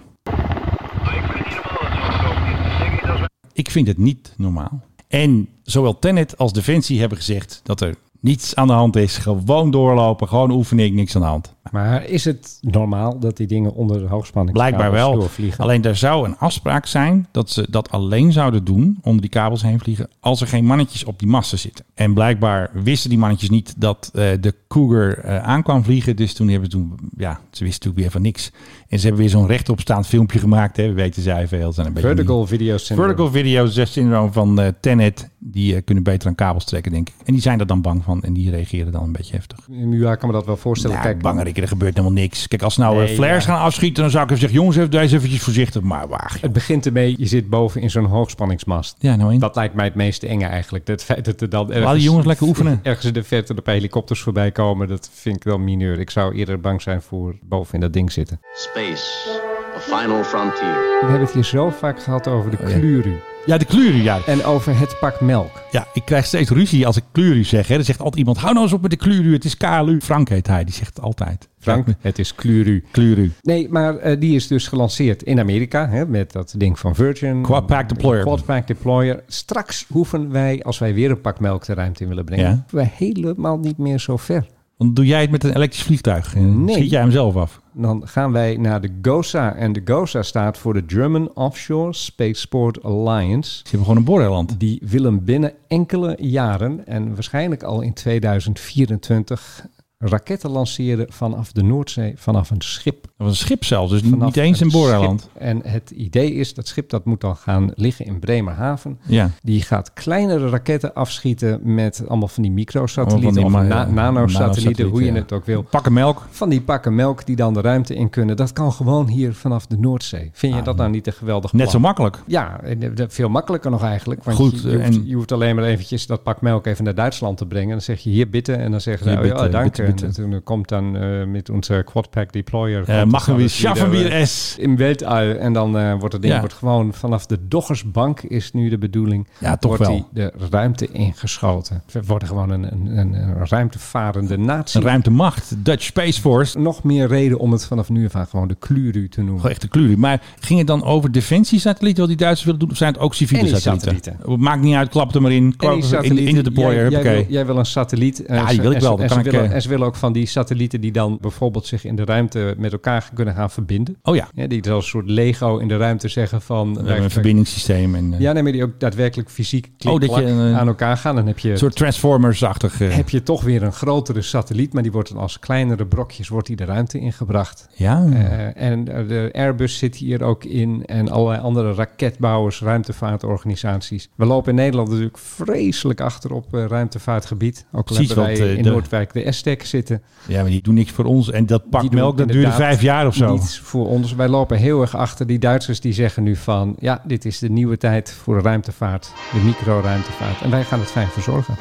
Ik vind het niet normaal. En zowel Tennet als Defensie hebben gezegd dat er niets aan de hand is. Gewoon doorlopen, gewoon oefening, niks aan de hand. Maar is het normaal dat die dingen onder de hoogspanning Blijkbaar wel. doorvliegen? Alleen er zou een afspraak zijn dat ze dat alleen zouden doen, onder die kabels heen vliegen, als er geen mannetjes op die masten zitten. En blijkbaar wisten die mannetjes niet dat eh, de Cougar eh, aankwam vliegen. Dus toen hebben ze toen, ja, ze wisten natuurlijk weer van niks. En ze hebben weer zo'n rechtopstaand filmpje gemaakt. Hè. We weten zij veel. Zijn een beetje Vertical video syndrome. Vertical video syndrome van eh Tenet. Die kunnen beter aan kabels trekken, denk ik. En die zijn er dan bang van. En die reageren dan een beetje heftig. Ja, ik kan me dat wel voorstellen. Nou, Kijk, bangerik, er gebeurt helemaal niks. Kijk, als ze nou eh, Nee, flares ja. gaan afschieten, dan zou ik even zeggen... jongens, even deze eventjes voorzichtig. Maar waag, Het begint ermee, je zit boven in zo'n hoogspanningsmast. Ja, nou in. Dat lijkt mij het meest enge eigenlijk. Het feit dat er dan Laat ergens, die jongens lekker oefenen. ergens in de verte een paar helikopters voorbij komen, dat vind ik wel mineur. Ik zou eerder bang zijn voor boven in dat ding zitten. Space, a final frontier. We hebben het hier zo vaak gehad over de Oh, ja. kluru. Ja, de kluru, ja. En over het pak melk. Ja, ik krijg steeds ruzie als ik kluru zeg. Hè. Dan zegt altijd iemand, hou nou eens op met de kluru. Het is KLU. Frank heet hij, die zegt het altijd. Frank, het is kluru. Kluru. Nee, maar eh, die is dus gelanceerd in Amerika hè, met dat ding van Virgin. Quad Pack Deployer. Quad Pack Deployer. Straks hoeven wij, als wij weer een pak melk de ruimte in willen brengen, Ja. wij helemaal niet meer zo ver. Dan doe jij het met een elektrisch vliegtuig. En Nee. Schiet jij hem zelf af. Dan gaan wij naar de GOSA. En de GOSA staat voor de German Offshore Spaceport Alliance. Ze hebben gewoon een booreiland. Die willen binnen enkele jaren en waarschijnlijk al in 2024 raketten lanceren vanaf de Noordzee, vanaf een schip. Was een schip zelfs, dus Vanaf niet eens een booreiland. schip. En het idee is, dat schip dat moet dan gaan liggen in Bremerhaven. Ja. Die gaat kleinere raketten afschieten met allemaal van die microsatellieten of na- nanosatellieten, hoe je ja. het ook wil. Pakken melk. Van die pakken melk die dan de ruimte in kunnen. Dat kan gewoon hier vanaf de Noordzee. Vind je dat nou niet een geweldig plan? Net zo makkelijk. Ja, eh, veel makkelijker nog eigenlijk. Want Goed, je, je, hoeft, en- je hoeft alleen maar eventjes dat pak melk even naar Duitsland te brengen. Dan zeg je hier bitten en dan zeggen ze, oh, ja, dank. Toen komt dan eh, met onze quadpack deployer. Komt machen alles schaffen wieder, wir eh, es. In weltall. En dan eh, wordt het ding Ja. wordt gewoon vanaf de Doggersbank is nu de bedoeling. Ja, toch wordt wel. die de ruimte ingeschoten. We worden gewoon een, een, een, ruimtevarende natie. Een ruimtemacht. Dutch Space Force. Nog meer reden om het vanaf nu af aan gewoon de Kluru te noemen. Gewoon echt een kleur. Maar ging het dan over defensiesatellieten wat die Duitsers willen doen? Of zijn het ook civiele satellieten? satellieten. Maakt niet uit, klap er maar in. In, in de deployer. Jij, jij, Oké. wil, jij wil een satelliet. eh, Ja, die wil ik wel. Dan kan ik, eh, en ze willen ook van die satellieten die dan bijvoorbeeld zich in de ruimte met elkaar kunnen gaan verbinden. Oh ja. Ja, die als een soort Lego in de ruimte zeggen van... We hebben een verbindingssysteem. En, eh, Ja, nee, maar die ook daadwerkelijk fysiek klik, Oh, dat je, aan elkaar gaan. Dan heb je, Een soort Transformers-achtig. heb je toch weer een grotere satelliet, maar die wordt dan als kleinere brokjes wordt die de ruimte ingebracht. ja. Eh, en de Airbus zit hier ook in en allerlei andere raketbouwers, ruimtevaartorganisaties. We lopen in Nederland natuurlijk vreselijk achter op eh, ruimtevaartgebied. Ook al Precies, hebben wij in de- Noordwijk de STEC zitten. ja, maar die doen niks voor ons. En dat pak melk, dat duurde vijf jaar of zo. Niets voor ons. Wij lopen heel erg achter. Die Duitsers die zeggen nu van... ja, dit is de nieuwe tijd voor de ruimtevaart. De micro-ruimtevaart. En wij gaan het fijn verzorgen.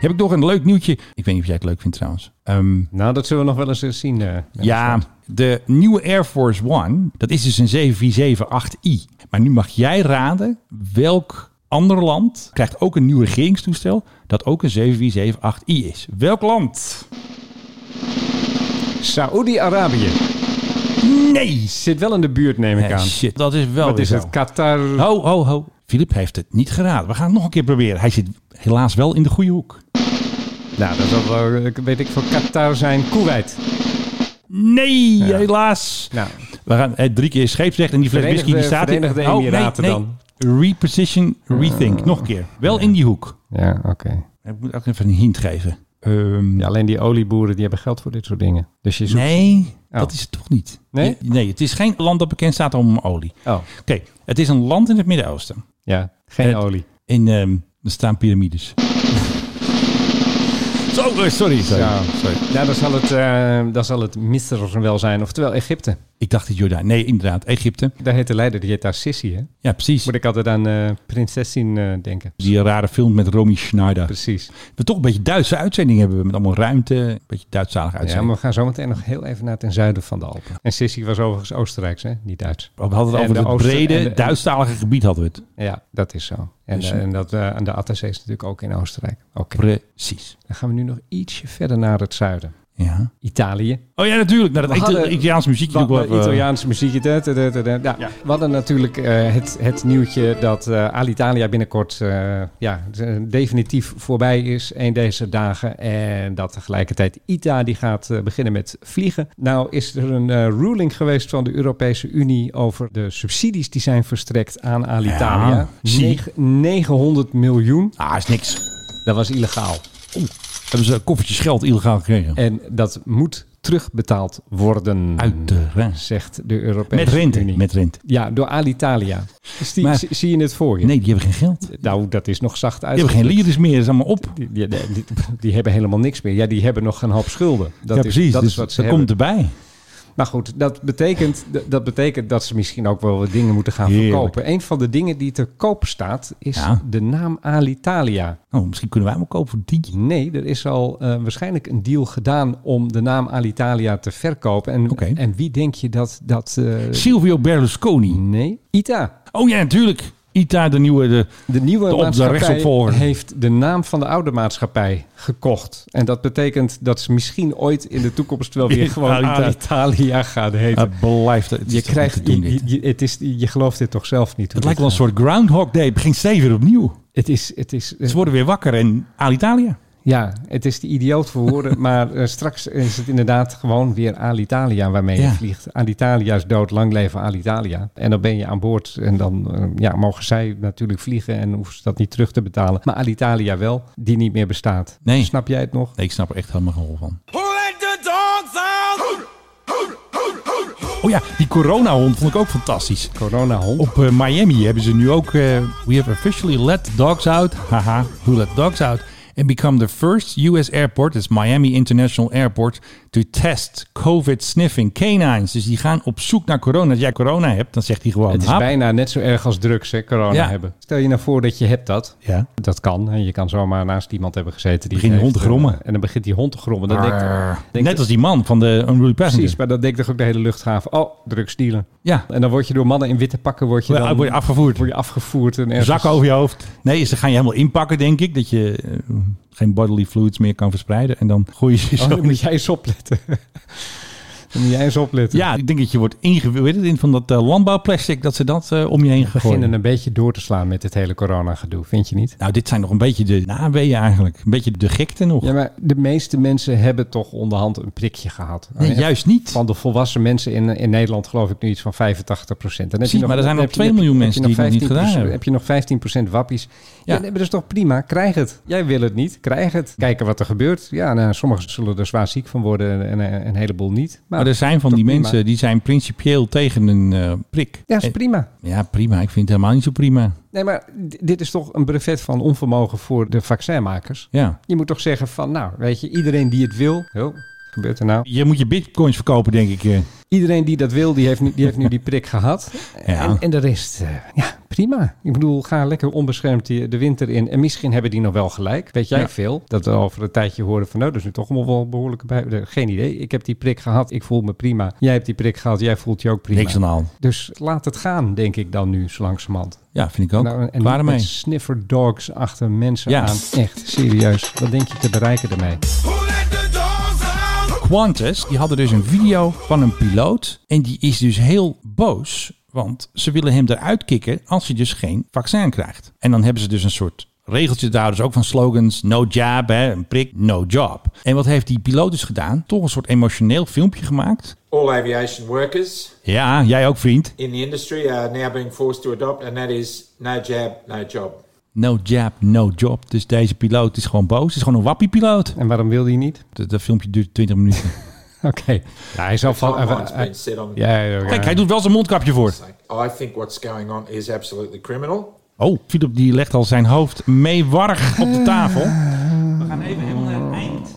Heb ik nog een leuk nieuwtje. Ik weet niet of jij het leuk vindt trouwens. Ehm, Nou, dat zullen we nog wel eens zien. eh, ja, de nieuwe Air Force One, dat is dus een 747-8i. Maar nu mag jij raden welk ander land krijgt ook een nieuw regeringstoestel dat ook een 747-8i is. Welk land? Saoedi-Arabië. Nee! Zit wel in de buurt, neem ik Eh, aan. shit, dat is wel Wat weer is zo. het? Qatar. Ho, ho, ho. Filip heeft het niet geraden. We gaan het nog een keer proberen. Hij zit helaas wel in de goede hoek. Nou, dat zal wel, weet ik, voor Qatar zijn Kuwait. Nee, helaas. Nou, We gaan eh, drie keer scheepsrecht en die fles whisky die staat in- Verenigde Oh, nee, Emiraten nee. dan. Reposition, rethink. Nog een keer. Wel in die hoek. ja, oké. Ik moet ook even een hint geven. Ehm, Ja, alleen die olieboeren die hebben geld voor dit soort dingen. Dus je zoekt... nee, Oh. dat is het toch niet. Nee? Nee, het is geen land dat bekend staat om olie. Oh, Oké, het is een land in het Midden-Oosten. ja. Geen Het- olie. In, ehm, er staan piramides. Zo, eh, sorry. sorry. Ja. sorry. Ja, dan zal het, eh, dan zal het Misr wel zijn. Oftewel Egypte. Ik dacht het Jordaan. Nee, inderdaad. Egypte. Daar heet de leider, die heet daar Sissi, hè? Ja, precies. Moet ik altijd aan eh, denken. Die rare film met Romy Schneider. Precies. We toch een beetje Duitse uitzending hebben we met allemaal ruimte. Een beetje Duitszalige Ja, uitzending. maar we gaan zo meteen nog heel even naar ten zuiden van de Alpen. En Sissi was overigens Oostenrijks, hè? Niet Duits. we hadden het en over het brede de- Duitsstalige gebied hadden we het. Ja, dat is zo. En, Dus- eh, en dat, en de Atterzee is natuurlijk ook in Oostenrijk. Oké. Precies. Dan gaan we nu nog ietsje verder naar het zuiden. Ja. Italië. Oh ja, natuurlijk. Naar dat We hadden- Ita- Italiaans muziekje. Wat, eh, Italiaanse muziekje. da, da, da, da, da. Ja, Ja. We hadden natuurlijk eh, het, het nieuwtje dat eh Alitalia binnenkort eh, ja, definitief voorbij is. Een deze dagen. En dat tegelijkertijd ITA die gaat beginnen met vliegen. Nou is er een eh, ruling geweest van de Europese Unie over de subsidies die zijn verstrekt aan Alitalia. Ja, zie. Negen- 900 miljoen. Ah, is niks. Dat was illegaal. Hebben ze koffertjes geld illegaal gekregen? En dat moet terugbetaald worden. Uiteraard. Zegt de Europese Met rente. Unie. Met rente. Ja, door Alitalia. Dus die, Maar- zie- je het voor je? Nee, die hebben geen geld. Die Nou, dat is nog zacht hebben geen liedjes meer. Dat is allemaal op. Die, die, die, die hebben helemaal niks meer. Ja, die hebben nog een hoop schulden. Dat ja, is, precies. Dat dus is wat ze dat hebben. komt erbij. Maar goed, dat betekent, dat betekent dat ze misschien ook wel wat dingen moeten gaan Heerlijk. verkopen. Een van de dingen die te koop staat, is Ja. de naam Alitalia. Oh, misschien kunnen wij hem ook kopen voor tientje. Nee, er is al eh, waarschijnlijk een deal gedaan om de naam Alitalia te verkopen. En, en wie denk je dat... dat eh, Silvio Berlusconi. nee, ITA. Oh ja, natuurlijk. ITA, de nieuwe... De, De nieuwe De op- maatschappij heeft de naam van de oude maatschappij gekocht. En dat betekent dat ze misschien ooit in de toekomst wel weer gewoon Alita- Alitalia gaan heten. Het blijft... Het is je krijgt, doen, je, het is, je gelooft dit toch zelf niet? Het lijkt wel een soort Groundhog Day. Het begint steeds weer opnieuw. Het is, het is, Ze worden weer wakker en Alitalia. Ja, het is de idioot voor woorden, maar eh, straks is het inderdaad gewoon weer Alitalia waarmee Ja. je vliegt. Alitalia is dood, lang leven Alitalia. En dan ben je aan boord en dan eh, ja, mogen zij natuurlijk vliegen en hoeven ze dat niet terug te betalen. Maar Alitalia wel, die niet meer bestaat. Nee. Snap jij het nog? Nee, ik snap er echt helemaal geen hol van. Oh ja, die corona-hond vond ik ook fantastisch. Corona-hond? Op eh, Miami hebben ze nu ook... eh, we have officially let dogs out. Haha, who let dogs out? And become the first US airport, is Miami International Airport, to test COVID sniffing canines. Dus die gaan op zoek naar corona. Als jij corona hebt, dan zegt hij gewoon... Het is hap. bijna net zo erg als drugs, hè, corona Ja. hebben. Stel je nou voor dat je hebt dat. Ja. Dat kan. En je kan zomaar naast iemand hebben gezeten. Die Begint die hond te grommen. eh, En dan begint die hond te grommen. Dan denkt, denkt- Net als die man van de Unruly Passenger. Precies, maar dan denkt toch ook de hele luchthaven. Oh, drugsdealer. Ja. En dan word je door mannen in witte pakken word je Ja, dan, word je afgevoerd. Word je afgevoerd. En ergens- Zak over je hoofd. Nee, ze gaan je helemaal inpakken, denk ik. Dat je eh, geen bodily fluids meer kan verspreiden. En dan gooi je je Oh, zo... dan moet jij eens opletten. dan moet jij eens opletten. Ja, ik denk dat je wordt ingewikkeld in van dat eh, landbouwplastic. Dat ze dat eh, om je heen We beginnen een beetje door te slaan met dit hele corona-gedoe, vind je niet? Nou, dit zijn nog een beetje de naweeën eigenlijk. Een beetje de gekte nog. Ja, maar de meeste mensen hebben toch onderhand een prikje gehad. Nee, juist niet. Van de volwassen mensen in, in Nederland geloof ik nu iets van 85 procent. Maar er zijn nog 2 miljoen mensen die het niet gedaan hebben. Heb je nog 15 procent wappies? Ja, Ja. dat is toch prima? Krijg het. Jij wil het niet, krijg het. Kijken wat er gebeurt. Ja, nou, sommigen zullen er zwaar ziek van worden en en een heleboel niet. Maar, Maar er zijn van die prima. mensen die zijn principieel tegen een eh, prik. Ja, is prima. ja, prima. Ik vind het helemaal niet zo prima. Nee, maar dit is toch een brevet van onvermogen voor de vaccinmakers? Ja. Je moet toch zeggen van, nou, weet je, iedereen die het wil... gebeurt er nou? Je moet je bitcoins verkopen, denk ik. eh. Iedereen die dat wil, die heeft nu die, heeft nu die prik gehad. Ja. En, en de rest, eh, ja, prima. Ik bedoel, ga lekker onbeschermd de winter in. En misschien hebben die nog wel gelijk. Weet jij Ja. veel? Dat we over een tijdje horen van, nou, dat is nu toch allemaal wel behoorlijk bij. eh, Geen idee. Ik heb die prik gehad. Ik voel me prima. Jij hebt die prik gehad. Jij voelt je ook prima. Niks aan de hand. Dus laat het gaan, denk ik dan nu, zo langzamerhand. Ja, vind ik ook. Nou, en Klaar ermee. sniffer dogs achter mensen Ja. aan. Echt, serieus. Wat denk je te bereiken daarmee? Qantas, die hadden dus een video van een piloot. En die is dus heel boos. Want ze willen hem eruit kicken als hij dus geen vaccin krijgt. En dan hebben ze dus een soort regeltje daar. Dus ook van slogans. No jab, hè, een prik, no job. En wat heeft die piloot dus gedaan? Toch een soort emotioneel filmpje gemaakt. All aviation workers Ja, jij ook vriend. in the industry are now being forced to adopt, and that is no jab, no job. No jab, no job. Dus deze piloot is gewoon boos. Het is gewoon een wappie-piloot. En waarom wil hij niet? Dat, dat filmpje duurt 20 minuten. Oké. Ja, hij zal van... Ja. Kijk, hij doet wel zijn mondkapje voor. I think what's going on is absolutely criminal. Oh, Philip die legt al zijn hoofd meewarig op de tafel. We gaan even helemaal naar het eind.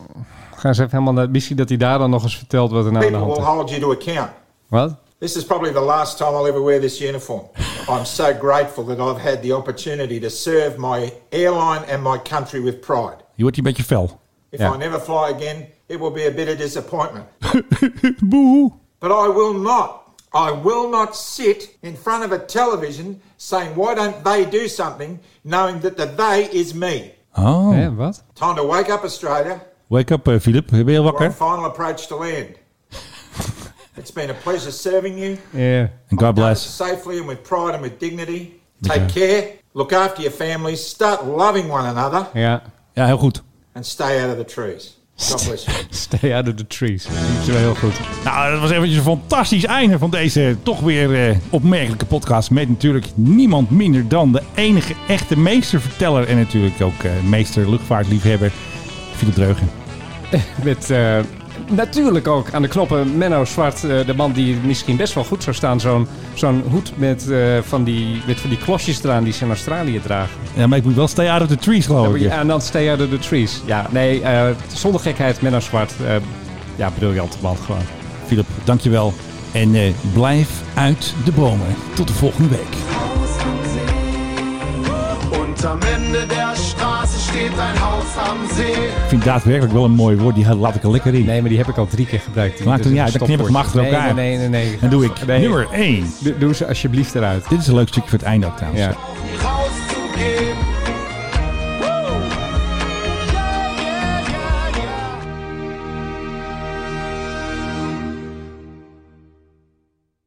Ga eens even helemaal naar... Misschien dat hij daar dan nog eens vertelt wat er nou aan de People hand will is. hold you to account. Wat? This is probably the last time I'll ever wear this uniform. I'm so grateful that I've had the opportunity to serve my airline and my country with pride. Je wordt hier een beetje fel. If Ja. I never fly again, it will be a bitter disappointment. Boe. But I will not. I will not sit in front of a television saying, why don't they do something, knowing that the they is me. Oh. Hè, wat? Time to wake up, Australia. Wake up, eh, Philip. Ben je We're on wakker? final approach to land. it's been a pleasure serving you. Ja. And God bless. Safely and with pride and with dignity. Take care. Look after your families. Start loving one another. Ja. Ja, heel goed. And stay out of the trees. God bless you. Stay out of the trees. Dat is wel heel goed. Nou, dat was eventjes een fantastisch einde van deze toch weer eh, opmerkelijke podcast. Met natuurlijk niemand minder dan de enige echte meesterverteller. En natuurlijk ook eh, meester luchtvaartliefhebber Philip Dreugen. Met eh, natuurlijk ook aan de knoppen Menno Zwart. eh, de man die misschien best wel goed zou staan. Zo'n zo'n hoed met, eh, van die, met van die klosjes eraan die ze in Australië dragen. Ja, maar ik moet wel stay out of the trees, geloof ik. Ja, en dan stay out of the trees. Ja, nee, eh, zonder gekheid Menno Zwart. eh, ja, briljante man gewoon. Philip, dankjewel. En blijf uit de bomen. Tot de volgende week. Und am Ende der Straße steht ein Haus am See. Ik vind daadwerkelijk wel een mooi woord. Die laat ik er lekker in. Nee, maar die heb ik al drie keer gebruikt. Maakt Dus niet uit, dan knip ik hem achter elkaar. Nee, nee, nee. nee. Dan doe ik Nee. nummer 1. Doe, doe ze alsjeblieft eruit. Dit is een leuk stukje voor het einde ook trouwens. Ja. Rauszugehen,